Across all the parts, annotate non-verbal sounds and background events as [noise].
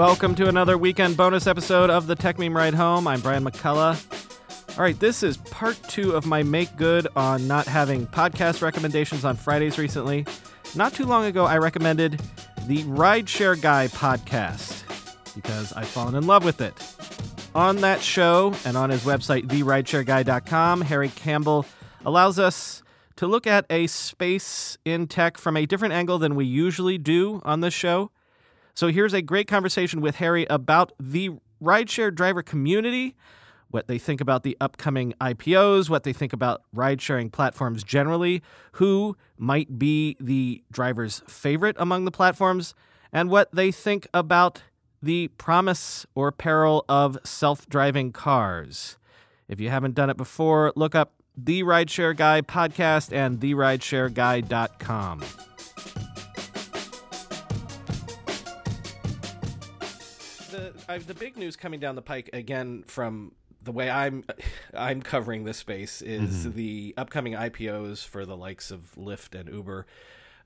Welcome to another weekend bonus episode of the Techmeme Ride Home. I'm Brian McCullough. All right, this is part two of my make good on not having podcast recommendations on Fridays recently. Not too long ago, I recommended the Rideshare Guy podcast because I've fallen in love with it. On that show and on his website, therideshareguy.com, Harry Campbell allows us to look at a space in tech from a different angle than we usually do on this show. So here's a great conversation with Harry about the rideshare driver community, what they think about the upcoming IPOs, what they think about ride sharing platforms generally, who might be the driver's favorite among the platforms, and what they think about the promise or peril of self driving cars. If you haven't done it before, look up the Rideshare Guy podcast and therideshareguy.com. The, uh, the big news coming down the pike again from the way I'm [sighs] I'm covering this space is Mm-hmm. the upcoming IPOs for the likes of Lyft and Uber.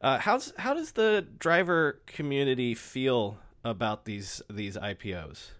Uh, how's how does the driver community feel about these these IPOs?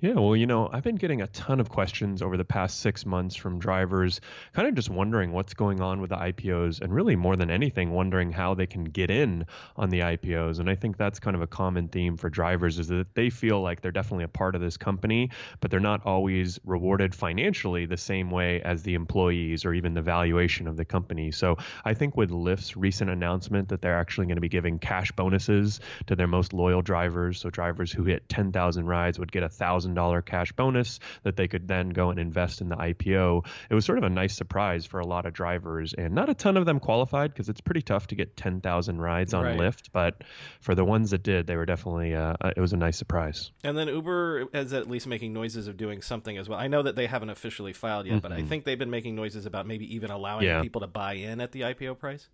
Yeah, well, you know, I've been getting a ton of questions over the past six months from drivers, kind of just wondering what's going on with the IPOs, and really more than anything, wondering how they can get in on the IPOs. And I think that's kind of a common theme for drivers is that they feel like they're definitely a part of this company, but they're not always rewarded financially the same way as the employees or even the valuation of the company. So I think with Lyft's recent announcement that they're actually going to be giving cash bonuses to their most loyal drivers, so drivers who hit 10,000 rides would get a thousand dollar cash bonus that they could then go and invest in the IPO. It was sort of a nice surprise for a lot of drivers, and not a ton of them qualified because it's pretty tough to get 10,000 rides on Right. Lyft. But for the ones that did, they were definitely uh, uh, it was a nice surprise. And then Uber is at least making noises of doing something as well. I know that they haven't officially filed yet, but I think they've been making noises about maybe even allowing Yeah. people to buy in at the IPO price.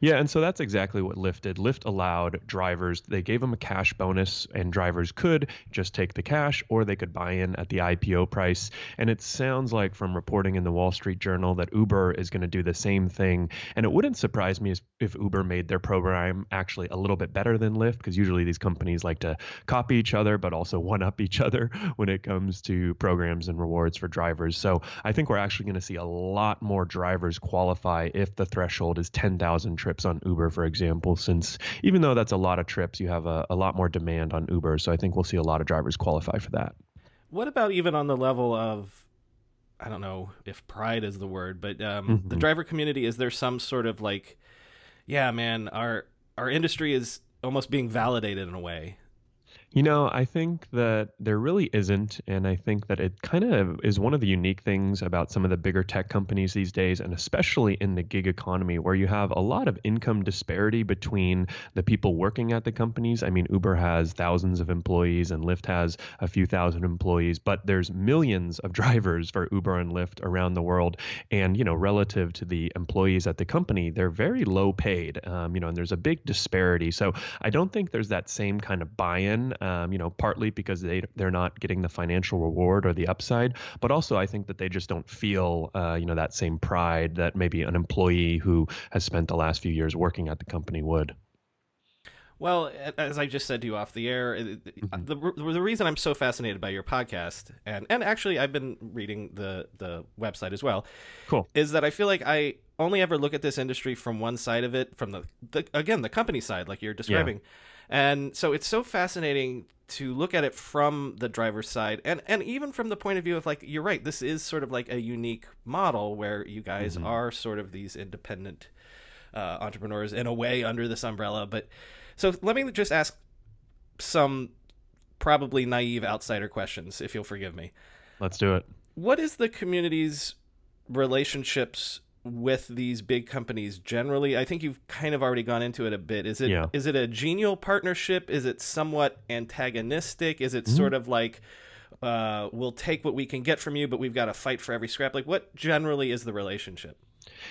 Yeah, and so that's exactly what Lyft did. Lyft allowed drivers, they gave them a cash bonus, and drivers could just take the cash or they could buy in at the IPO price. And it sounds like from reporting in the Wall Street Journal that Uber is going to do the same thing. And it wouldn't surprise me if- Uber made their program actually a little bit better than Lyft, because usually these companies like to copy each other, but also one up each other [laughs] when it comes to programs and rewards for drivers. So I think we're actually going to see a lot more drivers qualify if the threshold is 10,000 trips on Uber, for example, since even though that's a lot of trips, you have a, a lot more demand on Uber. So I think we'll see a lot of drivers qualify for that. What about even on the level of, I don't know if pride is the word, but um, the Mhm. driver community? Is there some sort of like, yeah, man, our our industry is almost being validated in a way. You know, I think that there really isn't. And I think that it kind of is one of the unique things about some of the bigger tech companies these days, and especially in the gig economy, where you have a lot of income disparity between the people working at the companies. I mean, Uber has thousands of employees and Lyft has a few thousand employees, but there's millions of [laughs] drivers for Uber and Lyft around the world. And, you know, relative to the employees at the company, they're very low paid, um, you know, and there's a big disparity. So I don't think there's that same kind of buy-in. Um, you know, partly because they they're not getting the financial reward or the upside, but also I think that they just don't feel, uh, you know, that same pride that maybe an employee who has spent the last few years working at the company would. Well, as I just said to you off the air, Mhm. the, the reason I'm so fascinated by your podcast, and and actually I've been reading the the website as well, Cool. is that I feel like I only ever look at this industry from one side of it, from the, the again the company side, like you're describing, and so it's so fascinating to look at it from the driver's side, and and even from the point of view of like you're right, this is sort of like a unique model where you guys Mhm. are sort of these independent uh, entrepreneurs in a way under this umbrella, but. So let me just ask some probably naive outsider questions, if you'll forgive me. Let's do it. What is the community's relationships with these big companies generally? I think you've kind of already gone into it a bit. Is it Yeah. is it a genial partnership? Is it somewhat antagonistic? Is it Mm-hmm. sort of like uh, we'll take what we can get from you, but we've got to fight for every scrap? Like, what generally is the relationship?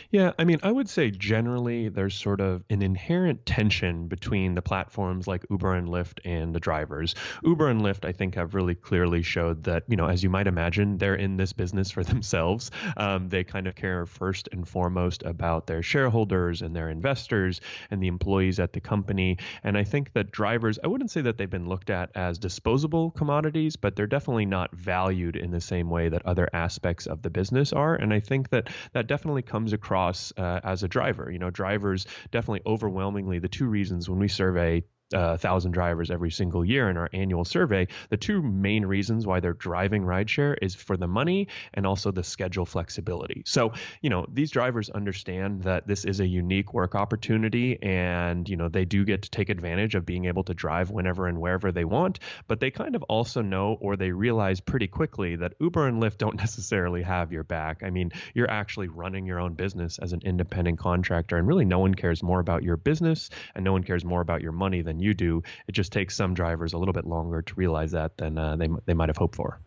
Yeah, I mean, I would say generally there's sort of an inherent tension between the platforms like Uber and Lyft and the drivers. Uber and Lyft, I think, have really clearly showed that, you know, as you might imagine, they're in this business for [laughs] themselves. Um, they kind of care first and foremost about their shareholders and their investors and the employees at the company. And I think that drivers, I wouldn't say that they've been looked at as disposable commodities, but they're definitely not valued in the same way that other aspects of the business are. And I think that that definitely comes across uh, as a driver. You know, drivers definitely overwhelmingly the two reasons when we survey uh, thousand drivers every single year in our annual survey. The two main reasons why they're driving rideshare is for the money and also the schedule flexibility. So, you know, these drivers understand that this is a unique work opportunity and, you know, they do get to take advantage of being able to drive whenever and wherever they want. But they kind of also know or they realize pretty quickly that Uber and Lyft don't [laughs] necessarily have your back. I mean, you're actually running your own business as an independent contractor, and really no one cares more about your business and no one cares more about your money than you do. It just takes some drivers a little bit longer to realize that than uh, they they might have hoped for.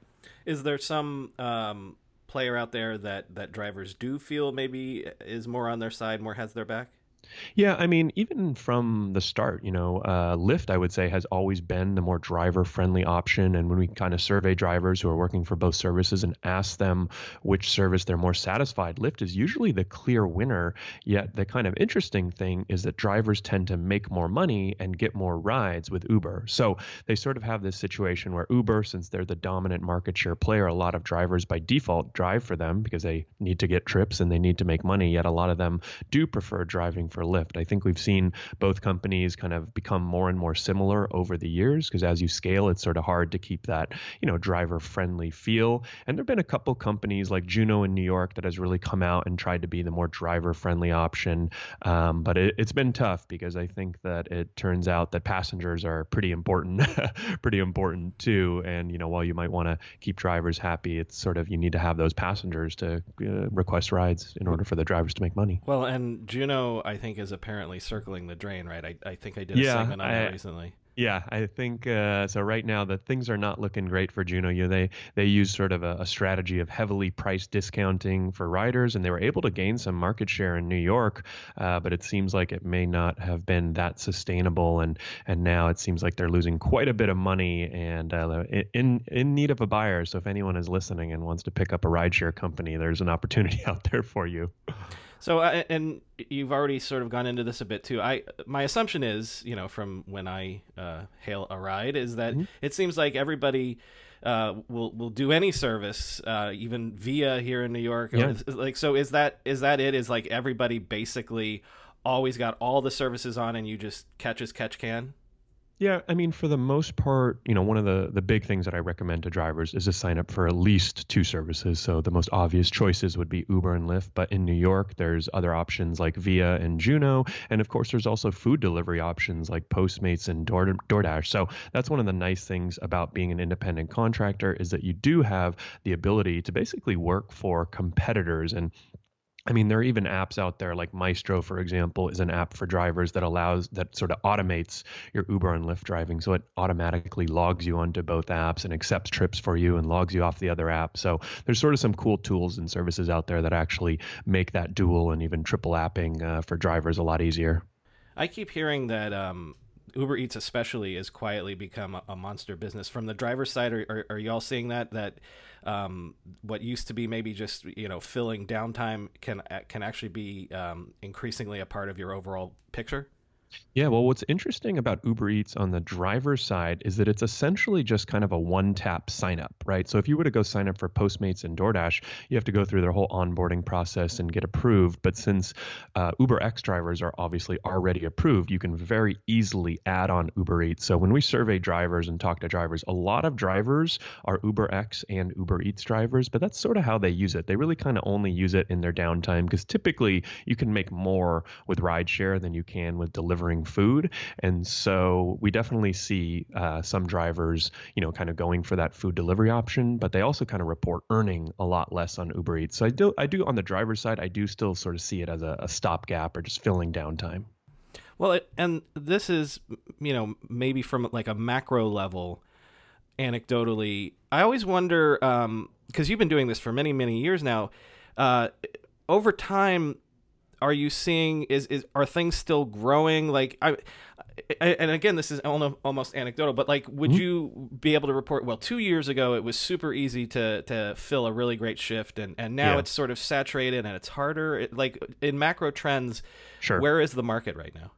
Is there some um, player out there that that drivers do feel maybe is more on their side, more has their back? Yeah, I mean, even from the start, you know, uh, Lyft, I would say, has always been the more driver friendly option. And when we kind of survey drivers who are working for both services and ask them which service they're more satisfied, Lyft is usually the clear winner. Yet the kind of interesting thing is that drivers tend to make more money and get more rides with Uber. So they sort of have this situation where Uber, since they're the dominant market share player, a lot of drivers by default drive for them because they need to get trips and they need to make money. Yet a lot of them do prefer driving for Lyft. I think we've seen both companies kind of become more and more similar over the years because as you scale, it's sort of hard to keep that, you know, driver friendly feel. And there've been a couple companies like Juno in New York that has really come out and tried to be the more driver friendly option. Um, but it, it's been tough because I think that it turns out that passengers are pretty important, [laughs] pretty important too. And, you know, while you might want to keep drivers happy, it's sort of you need to have those passengers to uh, request rides in order for the drivers to make money. Well, and Juno, I think, is apparently circling the drain, right? I, I think I did a segment on I- that recently. Yeah, I think uh, so. Right now, the things are not looking great for Juno. You know, they they use sort of a, a strategy of heavily price discounting for riders, and they were able to gain some market share in New York, uh, but it seems like it may not have been that sustainable. And and now it seems like they're losing quite a bit of money and uh, in in need of a buyer. So if anyone is listening and wants to pick up a rideshare company, there's an opportunity [laughs] out there for you. So, uh, and you've already sort of gone into this a bit too. I my assumption is, you know, from when I uh, hail a ride, is that it seems like everybody uh, will will do any service, uh, even Via here in New York. Yeah. Like, so is that is that it? Is like everybody basically always got all the services on, and you just catch as catch can? Yeah, I mean, for the most part, you know, one of the the big things that I recommend to drivers is to sign up for at least two services. So the most obvious choices would be Uber and Lyft, but in New York, there's other options like Via and Juno, and of course, there's also food delivery options like Postmates and Door- DoorDash. So that's one of the nice things about being an independent contractor is that you do have the ability to basically work for competitors and I mean, there are even apps out there like Mystro, for example, is an app for drivers that allows that sort of automates your Uber and Lyft driving. So it automatically logs you onto both apps and accepts trips for you and logs you off the other app. So there's sort of some cool tools and services out there that actually make that dual and even triple apping uh, for drivers a lot easier. I keep hearing that um, Uber Eats, especially, has quietly become a, a monster business. From the driver's side, are, are, are y'all seeing that that um, what used to be maybe just you know filling downtime can can actually be um, increasingly a part of your overall picture? Yeah, well, what's interesting about Uber Eats on the driver's side is that it's essentially just kind of a one tap sign up, right? So if you were to go sign up for Postmates and DoorDash, you have to go through their whole onboarding process and get approved. But since uh, Uber X drivers are obviously already approved, you can very easily add on Uber Eats. So when we survey drivers and talk to drivers, a lot of drivers are Uber X and Uber Eats drivers, but that's sort of how they use it. They really kind of only use it in their downtime because typically you can make more with rideshare than you can with delivery delivering food. And so we definitely see uh, some drivers, you know, kind of going for that food delivery option, but they also kind of report earning a lot less on Uber Eats. So I do, I do on the driver's side, I do still sort of see it as a, a stopgap or just filling downtime. Well, it, and this is, you know, maybe from like a macro level, anecdotally, I always wonder, because um, you've been doing this for many, many years now, uh, over time, are you seeing is, is are things still growing like I, and again this is almost anecdotal but like would mm-hmm. you be able to report well 2 years ago it was super easy to to fill a really great shift and and now yeah. it's sort of saturated and it's harder it, like in macro trends sure where is the market right now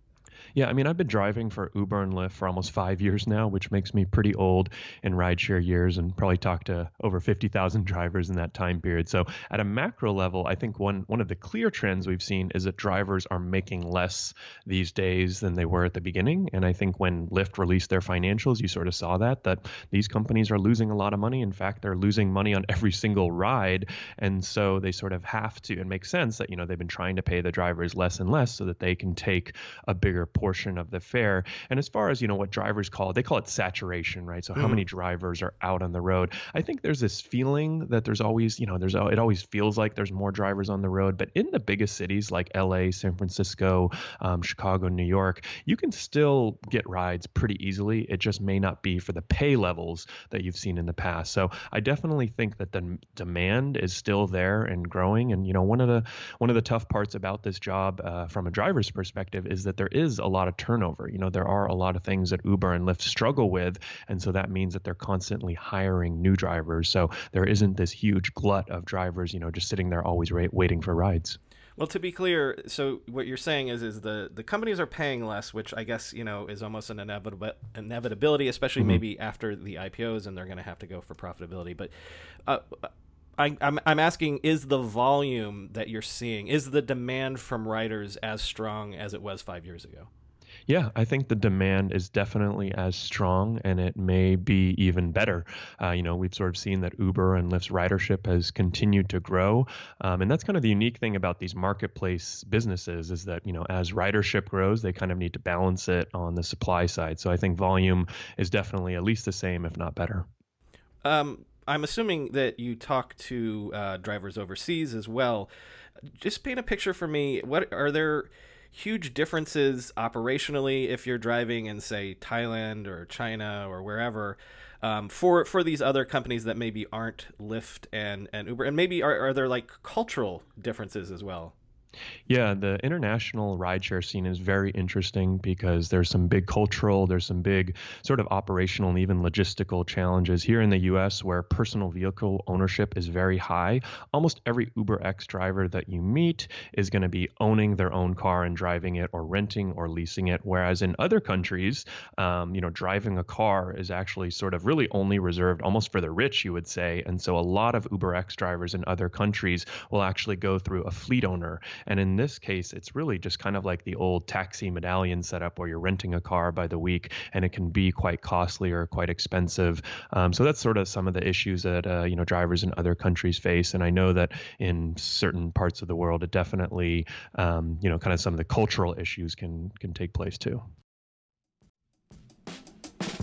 yeah, I mean, I've been driving for Uber and Lyft for almost five years now, which makes me pretty old in rideshare years and probably talked to over 50,000 [laughs] drivers in that time period. So, at a macro level, I think one, one of the clear trends we've seen is that drivers are making less these days than they were at the beginning. And I think when Lyft released their financials, you sort of saw that, that these companies are losing a lot of money. In fact, they're losing money on [laughs] every single ride. And so they sort of have to, and makes sense that, you know, they've been trying to pay the drivers less and less so that they can take a bigger portion portion of the fare. And as far as you know, what drivers call it, they call it saturation, right? So how mm. many drivers are out on the road? I think there's this feeling that there's always, you know, there's it always feels like there's more drivers on the road. But in the biggest cities like L.A., San Francisco, um, Chicago, New York, you can still get rides pretty easily. It just may not be for the pay levels that you've seen in the past. So I definitely think that the demand is still there and growing. And you know, one of the one of the tough parts about this job uh, from a driver's perspective is that there is a lot of turnover. You know, there are a lot of things that Uber and Lyft struggle with, and so that means that they're constantly hiring new drivers. So there isn't this huge glut of drivers, you know, just sitting there always ra- waiting for rides. Well, to be clear, so what you're saying is is the the companies are paying less, which I guess you know is almost an inevitable inevitability, especially mm-hmm. maybe after the IPOs, and they're going to have to go for profitability. But uh, I, am I'm, I'm asking: Is the volume that you're seeing, is the demand from writers as strong as it was five years ago? Yeah, I think the demand is definitely as strong and it may be even better. Uh, you know, we've sort of seen that Uber and Lyft's ridership has continued to grow. Um, and that's kind of the unique thing about these marketplace businesses is that, you know, as ridership grows, they kind of need to balance it on the supply side. So I think volume is definitely at least the same, if not better. Um, I'm assuming that you talk to uh, drivers overseas as well. Just paint a picture for me. What are there? huge differences operationally if you're driving in say Thailand or China or wherever um, for for these other companies that maybe aren't Lyft and and Uber and maybe are, are there like cultural differences as well yeah, the international rideshare scene is very interesting because there's some big cultural, there's some big sort of operational and even logistical challenges here in the US where personal vehicle ownership is very high. Almost every Uber X driver that you meet is going to be owning their own car and driving it or renting or leasing it. Whereas in other countries, um, you know, driving a car is actually sort of really only reserved almost for the rich, you would say. And so a lot of Uber X drivers in other countries will actually go through a fleet owner and in this case, it's really just kind of like the old taxi medallion setup where you're renting a car by the week and it can be quite costly or quite expensive. Um, so that's sort of some of the issues that uh, you know drivers in other countries face. And I know that in certain parts of the world, it definitely um, you know kind of some of the cultural issues can can take place too.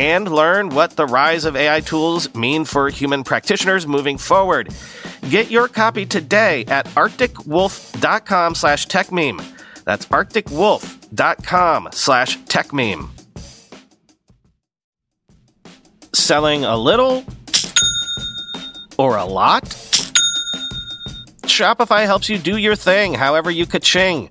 And learn what the rise of AI tools mean for human practitioners moving forward. Get your copy today at arcticwolf.com slash techmeme. That's arcticwolf.com slash techmeme. Selling a little or a lot? Shopify helps you do your thing, however you ka-ching.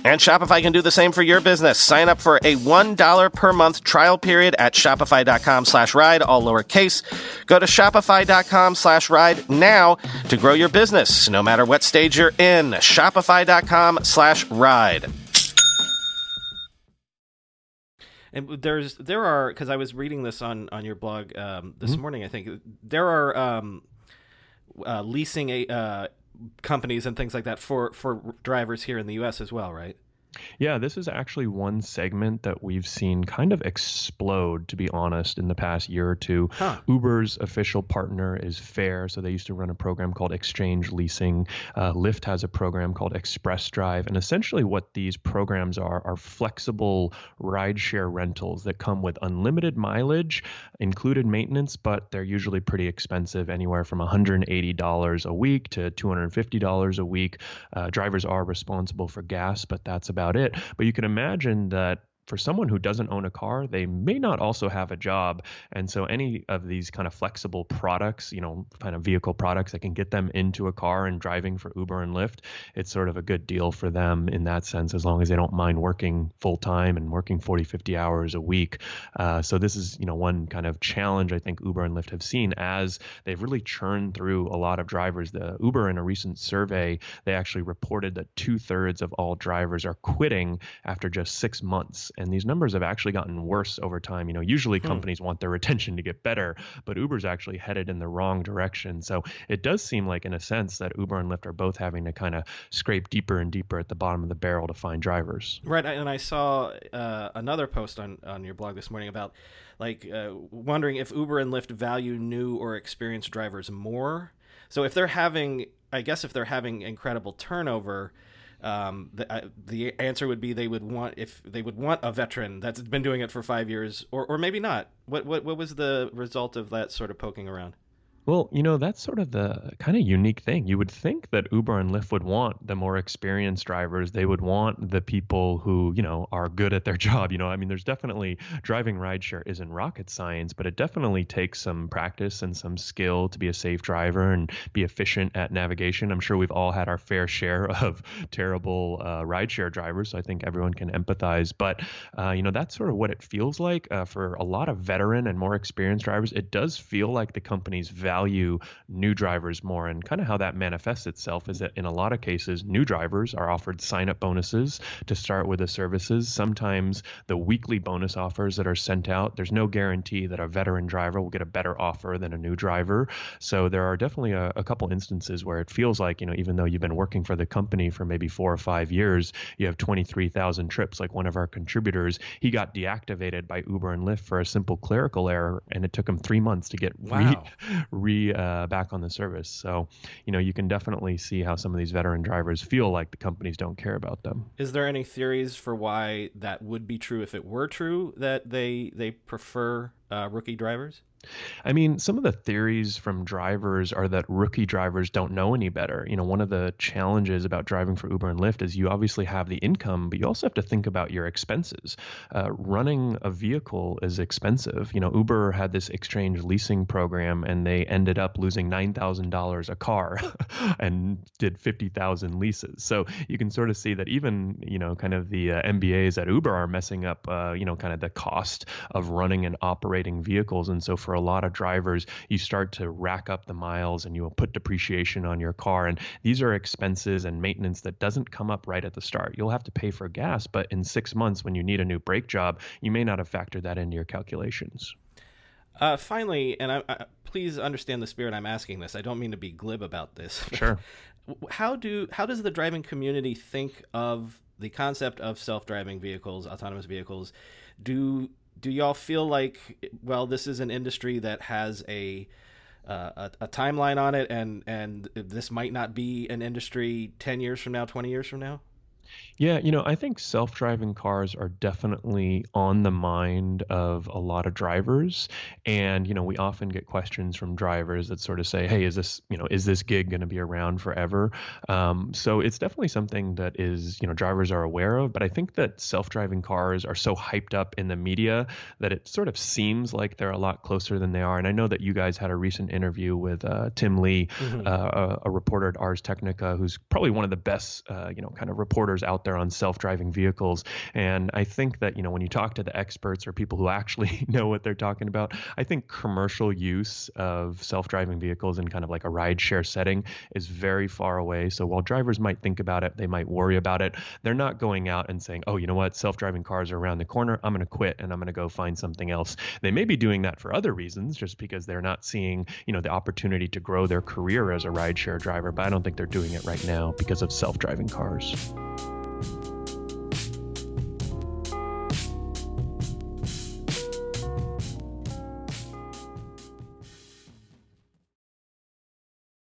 And Shopify can do the same for your business. Sign up for a $1 per month trial period at shopify.com slash ride, all lowercase. Go to shopify.com slash ride now to grow your business, no matter what stage you're in. Shopify.com slash ride. And there's there are because I was reading this on on your blog um, this mm-hmm. morning. I think there are um, uh, leasing a, uh, companies and things like that for for drivers here in the U.S. as well, right? Yeah, this is actually one segment that we've seen kind of explode, to be honest, in the past year or two. Huh. Uber's official partner is Fair, so they used to run a program called Xchange Leasing. Uh, Lyft has a program called Express Drive, and essentially what these programs are are flexible rideshare rentals that come with unlimited mileage, included maintenance, but they're usually pretty expensive, anywhere from $180 a week to $250 a week. Uh, drivers are responsible for gas, but that's about about it. But you can imagine that for someone who doesn't own a car, they may not also have a job. And so any of these kind of flexible products, you know, kind of vehicle products that can get them into a car and driving for Uber and Lyft, it's sort of a good deal for them in that sense, as long as they don't mind working full time and working 40, 50 hours a week. Uh, so this is, you know, one kind of challenge I think Uber and Lyft have seen as they've really churned through a lot of drivers. The Uber in a recent survey, they actually reported that two thirds of all drivers are quitting after just six months and these numbers have actually gotten worse over time. You know, usually hmm. companies want their [laughs] retention to get better, but Uber's actually headed in the wrong direction. So it does seem like, in a sense, that Uber and Lyft are both having to kind of scrape deeper and deeper at the bottom of the barrel to find drivers. Right, and I saw uh, another post on on your blog this morning about like uh, wondering if Uber and Lyft value new or experienced drivers more. So if they're having, I guess, if they're having incredible turnover um, the, uh, the answer would be they would want if they would want a veteran that's been doing it for five years, or or maybe not. What what what was the result of that sort of poking around? Well, you know, that's sort of the kind of unique thing. You would think that Uber and Lyft would want the more experienced drivers. They would want the people who, you know, are good at their [laughs] job. You know, I mean, there's definitely driving rideshare isn't rocket science, but it definitely takes some practice and some skill to be a safe driver and be efficient at navigation. I'm sure we've all had our fair share [laughs] of terrible uh, rideshare drivers. So I think everyone can empathize. But, uh, you know, that's sort of what it feels like uh, for a lot of veteran and more experienced drivers. It does feel like the company's value new drivers more. And kind of how that manifests itself is that in a lot of cases, new drivers are offered sign up bonuses to start with the services. Sometimes the weekly bonus offers that are sent out, there's no guarantee that a veteran driver will get a better offer than a new driver. So there are definitely a, a couple instances where it feels like, you know, even though you've been working for the company for maybe four or five years, you have 23,000 trips. Like one of our contributors, he got deactivated by Uber and Lyft for a simple clerical error, and it took him three months to get wow. re- [laughs] re uh, back on the service. So, you know, you can definitely see how some of these veteran drivers feel like the companies don't care about them. Is there any theories for why that would be true if it were true that they they prefer uh, rookie drivers? I mean, some of the theories from drivers are that rookie drivers don't know any better. You know, one of the challenges about driving for Uber and Lyft is you obviously have the income, but you also have to think about your expenses. Uh, running a vehicle is expensive. You know, Uber had this exchange leasing program and they ended up losing $9,000 a car [laughs] and did 50,000 leases. So you can sort of see that even, you know, kind of the uh, MBAs at Uber are messing up, uh, you know, kind of the cost of running and operating vehicles. And so for for a lot of drivers, you start to rack up the miles and you will put depreciation on your car. And these are expenses and maintenance that doesn't come up right at the start. You'll have to pay for gas, but in six months, when you need a new brake job, you may not have factored that into your calculations. Uh, finally, and I, I, please understand the spirit I'm asking this. I don't mean to be glib about this. [laughs] Sure. how do how does the driving community think of the concept of self-driving vehicles, autonomous vehicles? Do do y'all feel like well, this is an industry that has a uh, a, a, timeline on it, and and this might not be an industry ten years from now, twenty years from now? Yeah, you know, I think self driving cars are definitely on the mind of a lot of drivers. And, you know, we often get questions from drivers that sort of say, hey, is this, you know, is this gig going to be around forever? Um, so it's definitely something that is, you know, drivers are aware of. But I think that self driving cars are so hyped up in the media that it sort of seems like they're a lot closer than they are. And I know that you guys had a recent interview with uh, Tim Lee, mm-hmm. uh, a, a, reporter at Ars Technica, who's probably one of the best, uh, you know, kind of reporters out there on self-driving vehicles. And I think that you know when you talk to the experts or people who actually [laughs] know what they're talking about, I think commercial use of self-driving vehicles in kind of like a ride-share setting is very far away. So while drivers might think about it, they might worry about it. They're not going out and saying, "Oh, you know what? Self-driving cars are around the corner. I'm going to quit and I'm going to go find something else." They may be doing that for other reasons, just because they're not seeing you know the opportunity to grow their career as a rideshare driver. But I don't think they're doing it right now because of self-driving cars.